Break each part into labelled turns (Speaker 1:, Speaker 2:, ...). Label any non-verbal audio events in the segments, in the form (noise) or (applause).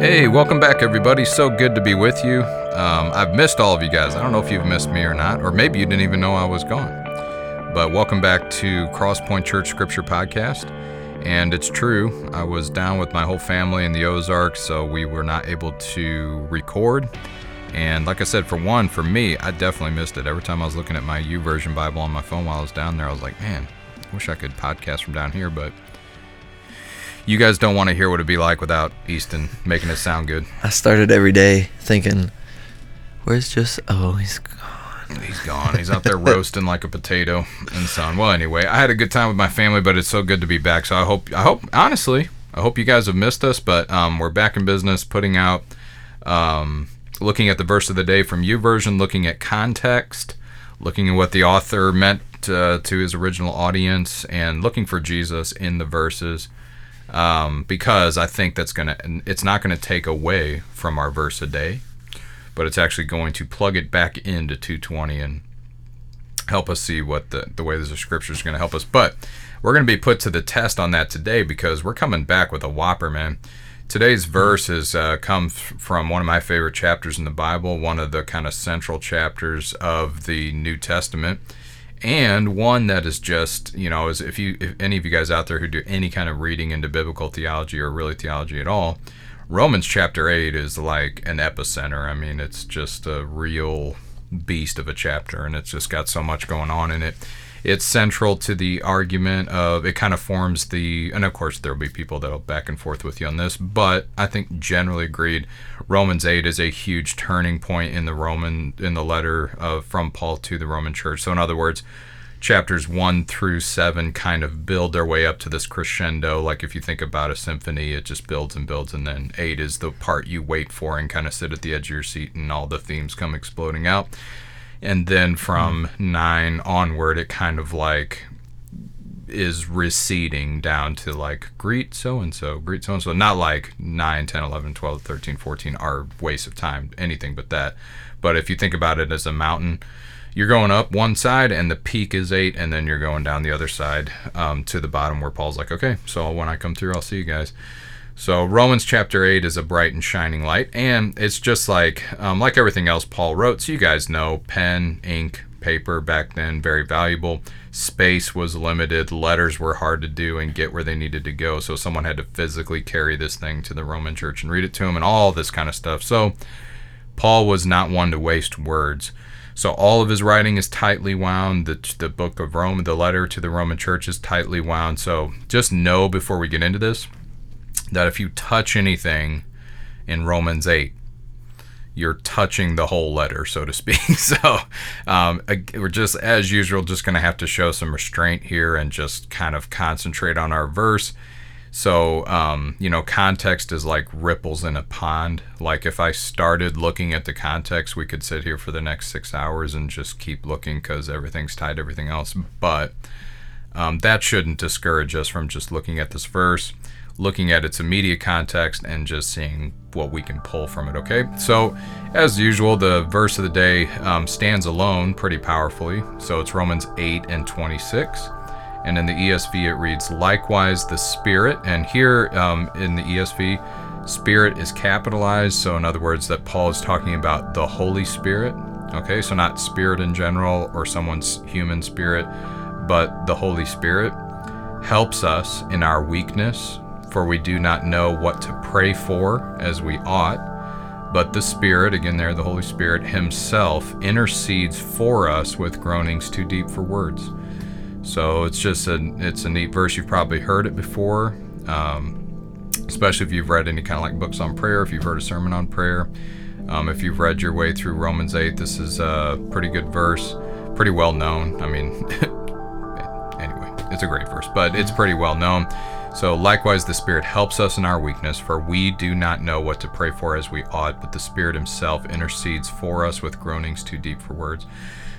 Speaker 1: Hey, welcome back, everybody. So good to be with you. Um, I've missed all of you guys. I don't know if you've missed me or not, or maybe you didn't even know I was gone. But welcome back to Crosspoint Church Scripture Podcast. And it's true, I was down with my whole family in the Ozarks, so we were not able to record. And like I said, for one, for me, I definitely missed it. Every time I was looking at my YouVersion Bible on my phone while I was down there, I was like, man, I wish I could podcast from down here, but you guys don't want to hear what it'd be like without Easton making it sound good.
Speaker 2: I started every day thinking, "Where's just? Oh, he's gone.
Speaker 1: He's gone. He's out there (laughs) roasting like a potato and so on. Well, anyway, I had a good time with my family, but it's so good to be back. So I hope, I hope, honestly, I hope you guys have missed us, but um, we're back in business, putting out, um, looking at the verse of the day from YouVersion, looking at context, looking at what the author meant uh, to his original audience, and looking for Jesus in the verses um, because I think that's gonna it's not gonna take away from our verse a day, but it's actually going to plug it back into 220 and help us see what the the way the scripture is going to help us. But we're going to be put to the test on that today because we're coming back with a whopper, man. Today's verse has uh, from one of my favorite chapters in the Bible, one of the kind of central chapters of the New Testament and one that is just you know is if you if any of you guys out there who do any kind of reading into biblical theology or really theology at all romans chapter 8 is like an epicenter. I mean it's just a real beast of a chapter and it's just got so much going on in it it's central to the argument of it kind of forms the and of course there'll be people that'll back and forth with you on this but i think generally agreed romans 8 is a huge turning point in the roman in the letter of from paul to the roman church. So in other words chapters 1 through 7 kind of build their way up to this crescendo. Like if you think about a symphony it just builds and builds and then 8 is the part you wait for and kind of sit at the edge of your seat and all the themes come exploding out and then from mm. nine onward it kind of like is receding down to like greet so and so greet so and so not like 9 10 11 12 13 14 are waste of time anything but that. But if you think about it as a mountain you're going up one side and the peak is eight and then you're going down the other side um, to the bottom where paul's like okay so when i come through i'll see you guys so Romans chapter 8 is a bright and shining light, and it's just like um, like everything else Paul wrote. So you guys know pen, ink, paper back then very valuable. Space was limited. Letters were hard to do and get where they needed to go. So someone had to physically carry this thing to the Roman church and read it to them and all this kind of stuff. So Paul was not one to waste words. So all of his writing is tightly wound. The, the book of Rome, the letter to the Roman church is tightly wound. So just know before we get into this that if you touch anything in Romans 8, you're touching the whole letter, so to speak. (laughs) so um, we're just, as usual, just going to have to show some restraint here and just kind of concentrate on our verse. So, um, you know, context is like ripples in a pond. Like if I started looking at the context, we could sit here for the next six hours and just keep looking because everything's tied to everything else. But um, that shouldn't discourage us from just looking at this verse looking at its immediate context and just seeing what we can pull from it, okay? So, as usual, the verse of the day um, stands alone pretty powerfully. So, it's Romans 8 and 26. And in the ESV, it reads, Likewise, the Spirit. And here um, in the ESV, Spirit is capitalized. So, in other words, that Paul is talking about the Holy Spirit. Okay, so not spirit in general or someone's human spirit, but the Holy Spirit helps us in our weakness, for we do not know what to pray for as we ought. But the Spirit, again, there, the Holy Spirit Himself intercedes for us with groanings too deep for words. So it's just a it's a neat verse. You've probably heard it before, um, especially if you've read any kind of like books on prayer. If you've heard a sermon on prayer, um, if you've read your way through Romans eight, this is a pretty good verse, pretty well known. I mean, (laughs) anyway, it's a great verse, but it's pretty well known. So, likewise, the Spirit helps us in our weakness, for we do not know what to pray for as we ought, but the Spirit Himself intercedes for us with groanings too deep for words.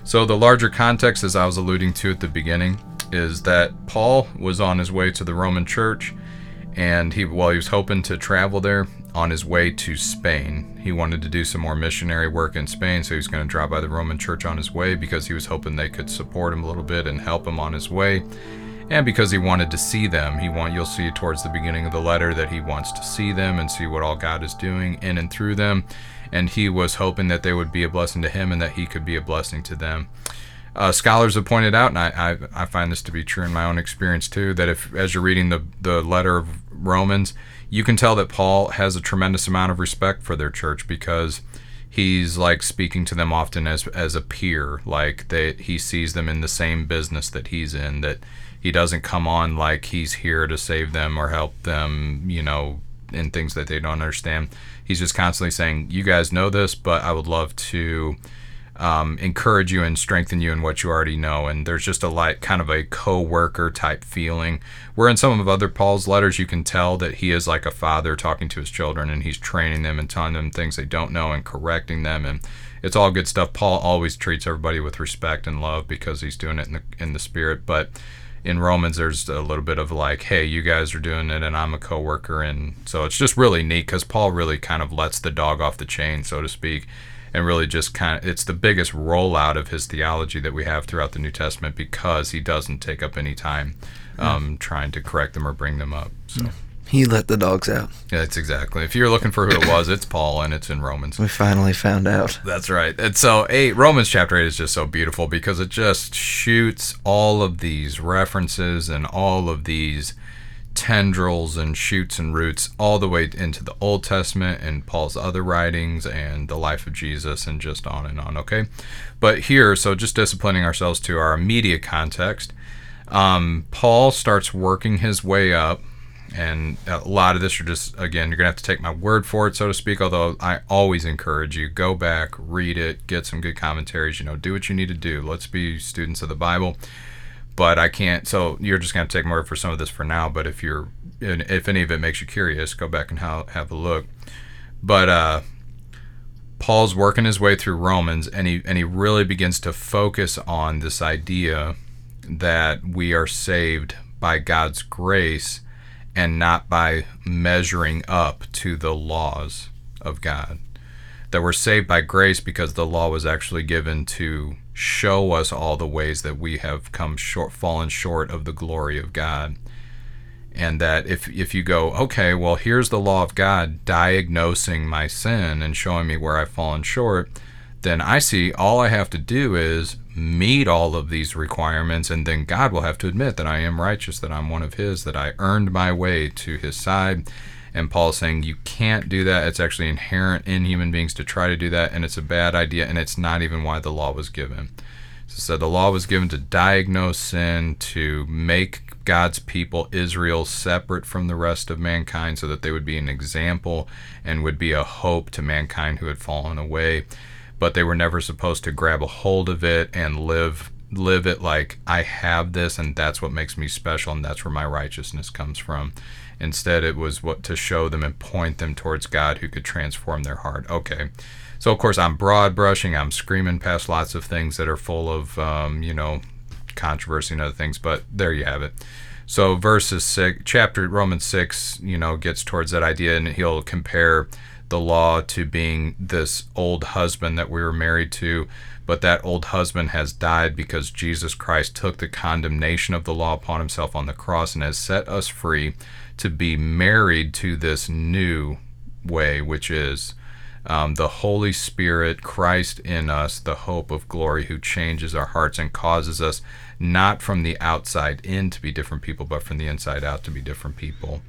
Speaker 1: So, the larger context, as I was alluding to at the beginning, is that Paul was on his way to the Roman church, and he, while he was hoping to travel there, on his way to Spain. He wanted to do some more missionary work in Spain, so he was going to drop by the Roman church on his way because he was hoping they could support him a little bit and help him on his way. And because he wanted to see them. He want you'll see towards the beginning of the letter that he wants to see them and see what all God is doing in and through them. And he was hoping that they would be a blessing to him and that he could be a blessing to them. Uh, scholars have pointed out, and I, I, I find this to be true in my own experience too, that if as you're reading the the letter of Romans, you can tell that Paul has a tremendous amount of respect for their church because he's like speaking to them often as as a peer, like that he sees them in the same business that he's in, that he doesn't come on like he's here to save them or help them, you know, in things that they don't understand. He's just constantly saying, "You guys know this, but I would love to." um, encourage you and strengthen you in what you already know. And there's just a like kind of a co-worker type feeling. Where in some of other Paul's letters, you can tell that he is like a father talking to his children, and he's training them and telling them things they don't know and correcting them. And it's all good stuff. Paul always treats everybody with respect and love because he's doing it in the in the spirit. But in Romans, there's a little bit of like, hey, you guys are doing it, and I'm a coworker, and so it's just really neat because Paul really kind of lets the dog off the chain, so to speak and really just kind of it's the biggest rollout of his theology that we have throughout the New Testament because he doesn't take up any time um, yeah. trying to correct them or bring them up. So. Yeah.
Speaker 2: He let the dogs out.
Speaker 1: Yeah, that's exactly. If you're looking for who it was, it's Paul, and it's in Romans.
Speaker 2: We finally found out.
Speaker 1: That's right. And so, eight Romans chapter eight is just so beautiful because it just shoots all of these references and all of these tendrils and shoots and roots all the way into the Old Testament and Paul's other writings and the life of Jesus and just on and on. Okay. But here, so just disciplining ourselves to our immediate context, um, Paul starts working his way up. And a lot of this are just, again, you're to have to take my word for it, so to speak. Although I always encourage you go back, read it, get some good commentaries, you know, do what you need to do. Let's be students of the Bible but I can't. So you're just to take more for some of this for now. But if you're, if any of it makes you curious, go back and have, have a look. But uh, Paul's working his way through Romans, and he and he really begins to focus on this idea that we are saved by God's grace and not by measuring up to the laws of God. That we're saved by grace because the law was actually given to show us all the ways that we have come short, fallen short of the glory of God. And that if, if you go, okay, well, here's the law of God diagnosing my sin and showing me where I've fallen short, then I see all I have to do is meet all of these requirements, and then God will have to admit that I am righteous, that I'm one of His, that I earned my way to His side, and Paul's saying you can't do that. It's actually inherent in human beings to try to do that, and it's a bad idea, and it's not even why the law was given. So the law was given to diagnose sin, to make God's people, Israel, separate from the rest of mankind so that they would be an example and would be a hope to mankind who had fallen away. But they were never supposed to grab a hold of it and live live it like I have this and that's what makes me special and that's where my righteousness comes from. Instead, it was what to show them and point them towards God who could transform their heart. Okay. So, of course, I'm broad brushing. I'm screaming past lots of things that are full of, um, you know, controversy and other things, but there you have it. So, verses six, chapter Romans 6, you know, gets towards that idea, and he'll compare the law to being this old husband that we were married to, but that old husband has died because Jesus Christ took the condemnation of the law upon himself on the cross and has set us free to be married to this new way, which is um, the Holy Spirit, Christ in us, the hope of glory, who changes our hearts and causes us not from the outside in to be different people, but from the inside out to be different people.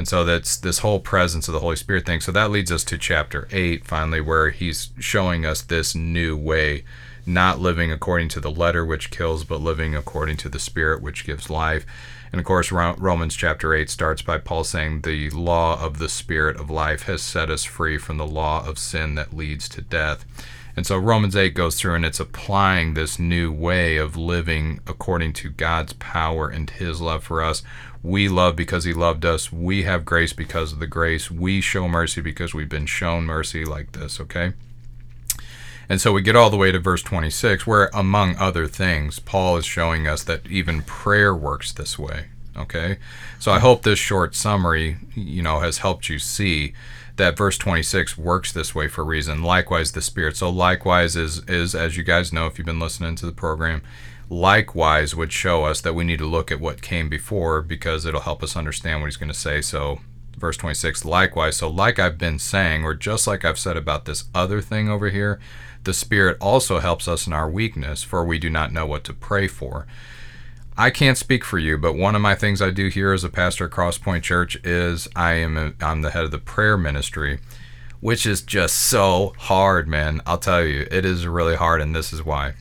Speaker 1: And so that's this whole presence of the Holy Spirit thing. So that leads us to chapter 8, finally, where he's showing us this new way, not living according to the letter, which kills, but living according to the Spirit, which gives life. And of course, Romans chapter 8 starts by Paul saying, The law of the Spirit of life has set us free from the law of sin that leads to death. And so Romans 8 goes through and it's applying this new way of living according to God's power and His love for us. We love because He loved us. We have grace because of the grace. We show mercy because we've been shown mercy like this, okay? And so we get all the way to verse 26, where, among other things, Paul is showing us that even prayer works this way. Okay? So I hope this short summary, you know, has helped you see that verse 26 works this way for a reason. Likewise, the Spirit. So, likewise is, is, as you guys know, if you've been listening to the program, likewise would show us that we need to look at what came before because it'll help us understand what he's going to say. So, verse 26, likewise. So, like I've been saying, or just like I've said about this other thing over here, the Spirit also helps us in our weakness, for we do not know what to pray for. I can't speak for you, but one of my things I do here as a pastor at Crosspoint Church is I am a, I'm the head of the prayer ministry, which is just so hard, man. I'll tell you, it is really hard, and this is why.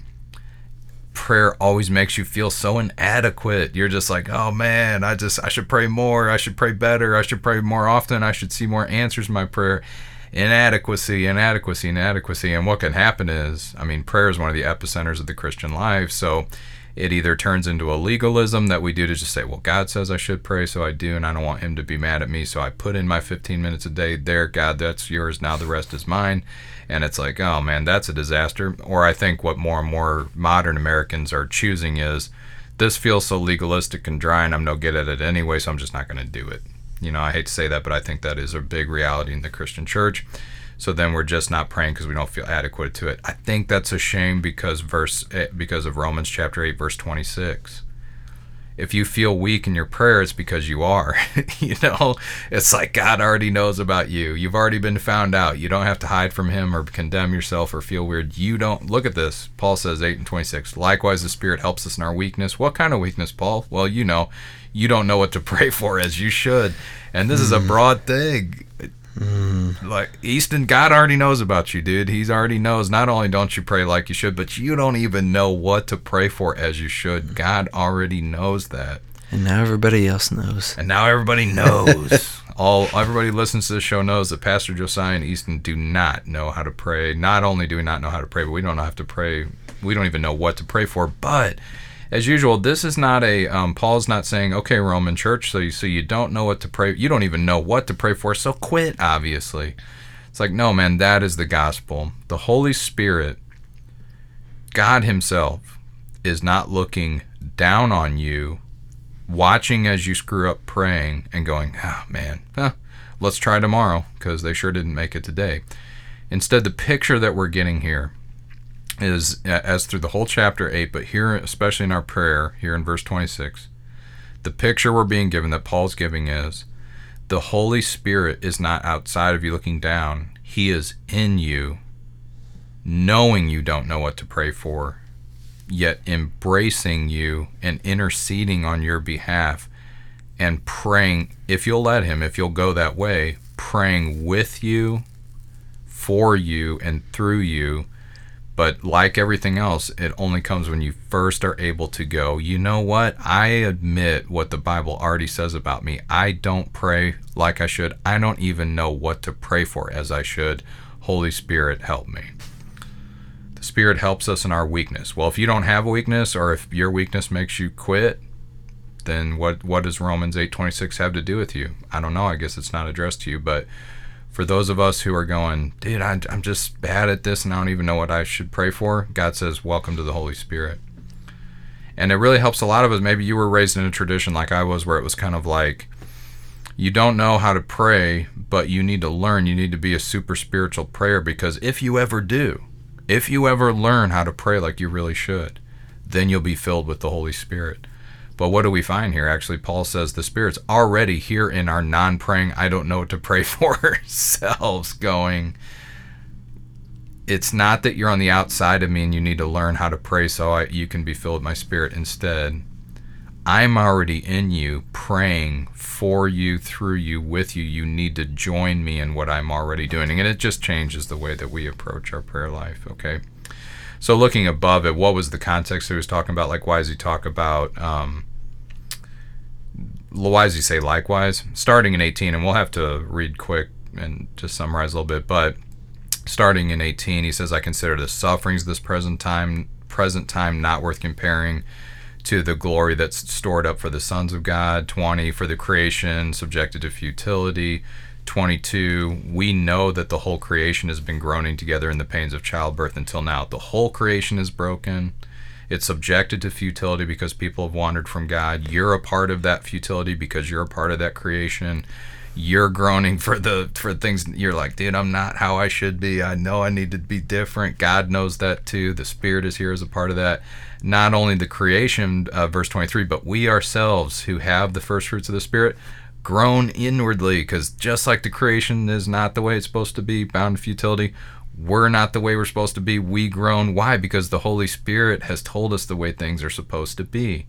Speaker 1: Prayer always makes you feel so inadequate. You're just like, oh man, I just I should pray more. I should pray better. I should pray more often. I should see more answers in my prayer inadequacy, inadequacy, inadequacy. And what can happen is, I mean, prayer is one of the epicenters of the Christian life. So it either turns into a legalism that we do to just say, well, God says I should pray, so I do, and I don't want Him to be mad at me, so I put in my 15 minutes a day there. God, that's yours. Now the rest is mine. And it's like, oh man, that's a disaster. Or I think what more and more modern Americans are choosing is this feels so legalistic and dry, and I'm no good at it anyway, so I'm just not going to do it. You know, I hate to say that, but I think that is a big reality in the Christian church. So then we're just not praying because we don't feel adequate to it. I think that's a shame because verse eh, because of Romans chapter 8 verse 26. If you feel weak in your prayer, it's because you are. (laughs) you know, it's like God already knows about you. You've already been found out. You don't have to hide from Him or condemn yourself or feel weird. You don't. Look at this. Paul says 8 and 26. Likewise, the Spirit helps us in our weakness. What kind of weakness, Paul? Well, you know, you don't know what to (laughs) pray for as you should. And this mm. is a hmm. broad thing. Mm. Like Easton, God already knows about you, dude. He's already knows. Not only don't you pray like you should, but you don't even know what to pray for as you should. God already knows that.
Speaker 2: And now everybody else knows.
Speaker 1: And now everybody knows. (laughs) All everybody listens to the show knows that Pastor Josiah and Easton do not know how to pray. Not only do we not know how to pray, but we don't have to pray. We don't even know what to pray for. But as usual, this is not a um, Paul's not saying, okay, Roman Church, so you so you don't know what to pray, you don't even know what to pray for, so quit. Obviously, it's like no, man, that is the gospel. The Holy Spirit, God Himself, is not looking down on you, watching as you screw up praying and going, oh man, huh, let's try tomorrow because they sure didn't make it today. Instead, the picture that we're getting here is as through the whole chapter 8, but here, especially in our prayer, here in verse 26, the picture we're being given that Paul's giving is the Holy Spirit is not outside of you looking down, He is in you, knowing you don't know what to pray for, yet embracing you and interceding on your behalf and praying, if you'll let Him, if you'll go that way, praying with you, for you, and through you but like everything else, it only comes when you first are able to go, you know what? I admit what the Bible already says about me. I don't pray like I should. I don't even know what to pray for as I should. Holy Spirit, help me. The Spirit helps us in our weakness. Well, if you don't have a weakness or if your weakness makes you quit, then what what does Romans 8:26 have to do with you? I don't know. I guess it's not addressed to you, but for those of us who are going, dude, I, am just bad at this and I don't even know what I should pray for, God says, welcome to the Holy Spirit. And it really helps a lot of us. Maybe you were raised in a tradition like I was, where it was kind of like, you don't know how to pray, but you need to learn. You need to be a super spiritual prayer because if you ever do, if you ever learn how to pray like you really should, then you'll be filled with the Holy Spirit. But what do we find here? Actually, Paul says the Spirit's already here in our non praying, I don't know what to pray (laughs) for ourselves going, it's not that you're on the outside of me and you need to learn how to pray so I, you can be filled with my Spirit. Instead, I'm already in you, praying for you, through you, with you. You need to join me in what I'm already doing. And it just changes the way that we approach our prayer life, okay? So, looking above it, what was the context he was talking about? Like, why does he talk about um, Loizy say likewise, starting in 18, and we'll have to read quick and just summarize a little bit, but starting in 18, he says, I consider the sufferings of this present time present time not worth comparing to the glory that's stored up for the sons of God. 20, for the creation subjected to futility. 22, we know that the whole creation has been groaning together in the pains of childbirth until now. The whole creation is broken. It's subjected to futility because people have wandered from God. You're a part of that futility because you're a part of that creation. You're groaning for the for things you're like, dude, I'm not how I should be. I know I need to be different. God knows that too. The Spirit is here as a part of that. Not only the creation, uh, verse 23, but we ourselves who have the first fruits of the Spirit groan inwardly because just like the creation is not the way it's supposed to be, bound to futility, we're not the way we're supposed to be. We groan. Why? Because the Holy Spirit has told us the way things are supposed to be.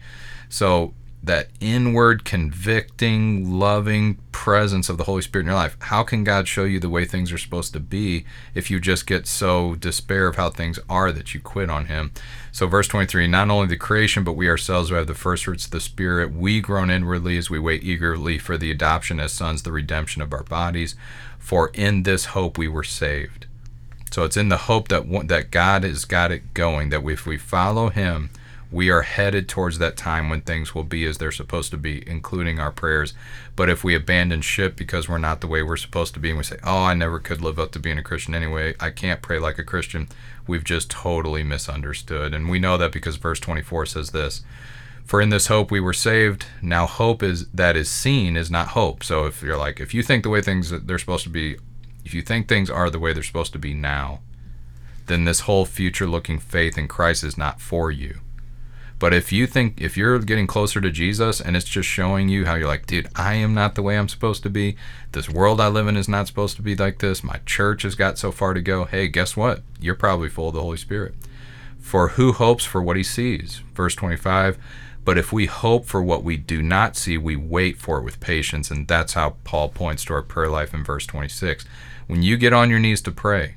Speaker 1: So that inward, convicting, loving presence of the Holy Spirit in your life. How can God show you the way things are supposed to be if you just get so despair of how things are that you quit on Him? So, verse 23 not only the creation, but we ourselves who have the first fruits of the Spirit, we groan inwardly as we wait eagerly for the adoption as sons, the redemption of our bodies. For in this hope we were saved. So, it's in the hope that, that God has got it going, that if we follow Him, we are headed towards that time when things will be as they're supposed to be, including our prayers. But if we abandon ship because we're not the way we're supposed to be, and we say, Oh, I never could live up to being a Christian anyway, I can't pray like a Christian, we've just totally misunderstood. And we know that because verse 24 says this. For in this hope we were saved. Now hope is that is seen is not hope. So if you're like, if you think the way things that they're supposed to be, if you think things are the way they're supposed to be now, then this whole future looking faith in Christ is not for you. But if you think if you're getting closer to Jesus and it's just showing you how you're like, dude, I am not the way I'm supposed to be. This world I live in is not supposed to be like this. My church has got so far to go. Hey, guess what? You're probably full of the Holy Spirit. For who hopes for what he sees? Verse 25. But if we hope for what we do not see, we wait for it with patience. And that's how Paul points to our prayer life in verse 26. When you get on your knees to pray,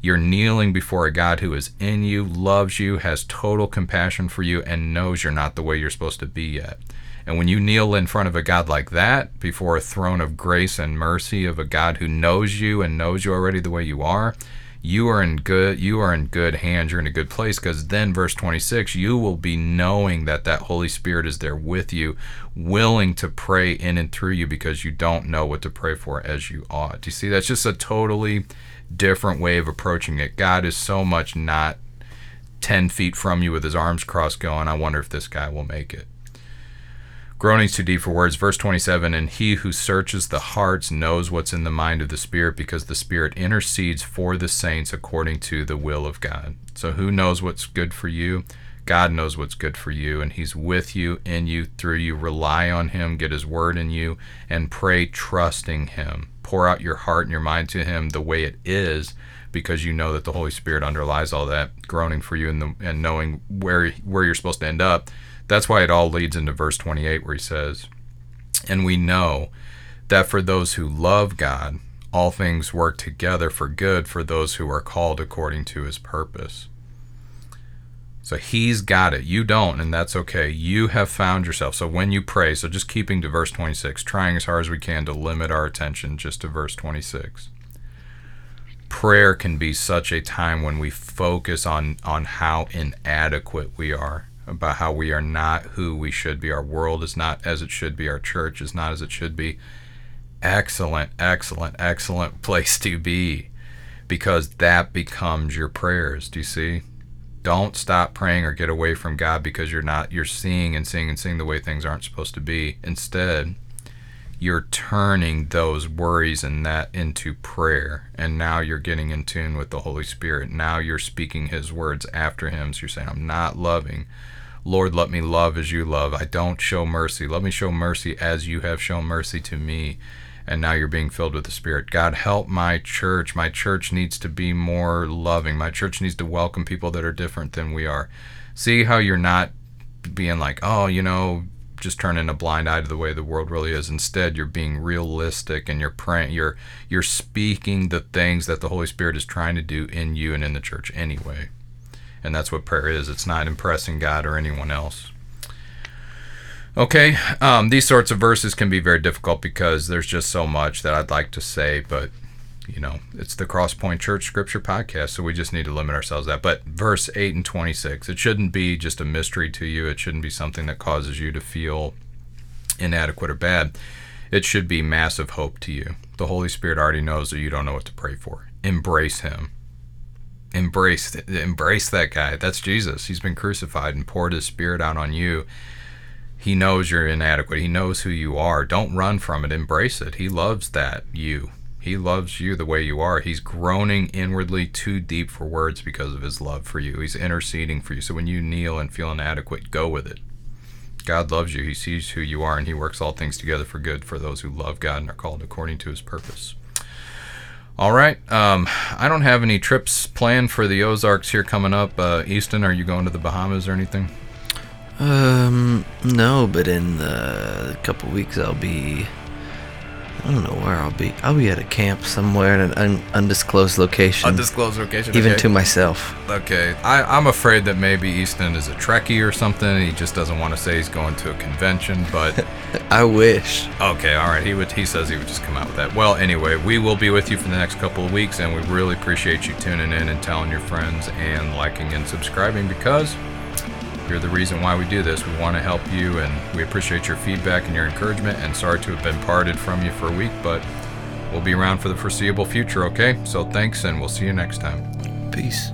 Speaker 1: you're kneeling before a God who is in you, loves you, has total compassion for you, and knows you're not the way you're supposed to be yet. And when you kneel in front of a God like that, before a throne of grace and mercy of a God who knows you and knows you already the way you are, you are in good you are in good hands you're in a good place because then verse 26 you will be knowing that that holy spirit is there with you willing to pray in and through you because you don't know what to pray for as you ought do you see that's just a totally different way of approaching it. God is so much not 10 feet from you with his arms crossed going, I wonder if this guy will make it. Groaning's too deep for words. Verse 27 And he who searches the hearts knows what's in the mind of the Spirit because the Spirit intercedes for the saints according to the will of God. So, who knows what's good for you? God knows what's good for you, and He's with you, in you, through you. Rely on Him, get His word in you, and pray trusting Him pour out your heart and your mind to Him the way it is, because you know that the Holy Spirit underlies all that, groaning for you and, the, and knowing where where you're supposed to end up. That's why it all leads into verse 28, where He says, "And we know that for those who love God, all things work together for good for those who are called according to His purpose." So he's got it. You don't, and that's okay. You have found yourself. So when you pray, so just keeping to verse 26, trying as hard as we can to limit our attention just to verse 26. Prayer can be such a time when we focus on on how inadequate we are, about how we are not who we should be. Our world is not as it should be. Our church is not as it should be. Excellent, excellent, excellent place to be because that becomes your prayers. Do you see? don't stop praying or get away from God because you're not you're seeing and seeing and seeing the way things aren't supposed to be. Instead, you're turning those worries and that into prayer and now you're getting in tune with the Holy Spirit. Now you're speaking his words after him. So you're saying, I'm not loving. Lord, let me love as you love. I don't show mercy. Let me show mercy as you have shown mercy to me and now you're being filled with the Spirit. God, help my church. My church needs to be more loving. My church needs to welcome people that are different than we are. See how you're not being like, oh, you know, just turning a blind eye to the way the world really is. Instead, you're being realistic and you're praying. You're you're speaking the things that the Holy Spirit is trying to do in you and in the church anyway. And that's what prayer is. It's not impressing God or anyone else. Okay, um, these sorts of verses can be very difficult because there's just so much that I'd like to say, but you know, it's the Crosspoint Church Scripture Podcast, so we just need to limit ourselves that. But verse 8 and 26, it shouldn't be just a mystery to you. It shouldn't be something that causes you to feel inadequate or bad. It should be massive hope to you. The Holy Spirit already knows that you don't know what to pray for. Embrace Him. Embrace, embrace that guy. That's Jesus. He's been crucified and poured His Spirit out on you He knows you're inadequate. He knows who you are. Don't run from it. Embrace it. He loves that you. He loves you the way you are. He's groaning inwardly too deep for words because of his love for you. He's interceding for you. So when you kneel and feel inadequate, go with it. God loves you. He sees who you are, and He works all things together for good for those who love God and are called according to His purpose. All right. Um, I don't have any trips planned for the Ozarks here coming up. Uh, Easton, are you going to the Bahamas or anything?
Speaker 2: Um, no, but in a couple weeks I'll be. I don't know where I'll be. I'll be at a camp somewhere in an un- undisclosed location.
Speaker 1: Undisclosed location.
Speaker 2: even
Speaker 1: okay.
Speaker 2: to myself.
Speaker 1: Okay, I, I'm afraid that maybe Easton is a Trekkie or something. He just doesn't want to say he's going to a convention, but (laughs)
Speaker 2: I wish.
Speaker 1: okay, all right. He would. He says he would just come out with that. Well, anyway, we will be with you for the next couple of weeks, and we really appreciate you tuning in and telling your friends and liking and subscribing because you're the reason why we do this. We want to help you, and we appreciate your feedback and your encouragement. And sorry to have been parted from you for a week, but we'll be around for the foreseeable future. Okay, so thanks, and we'll see you next time.
Speaker 2: Peace.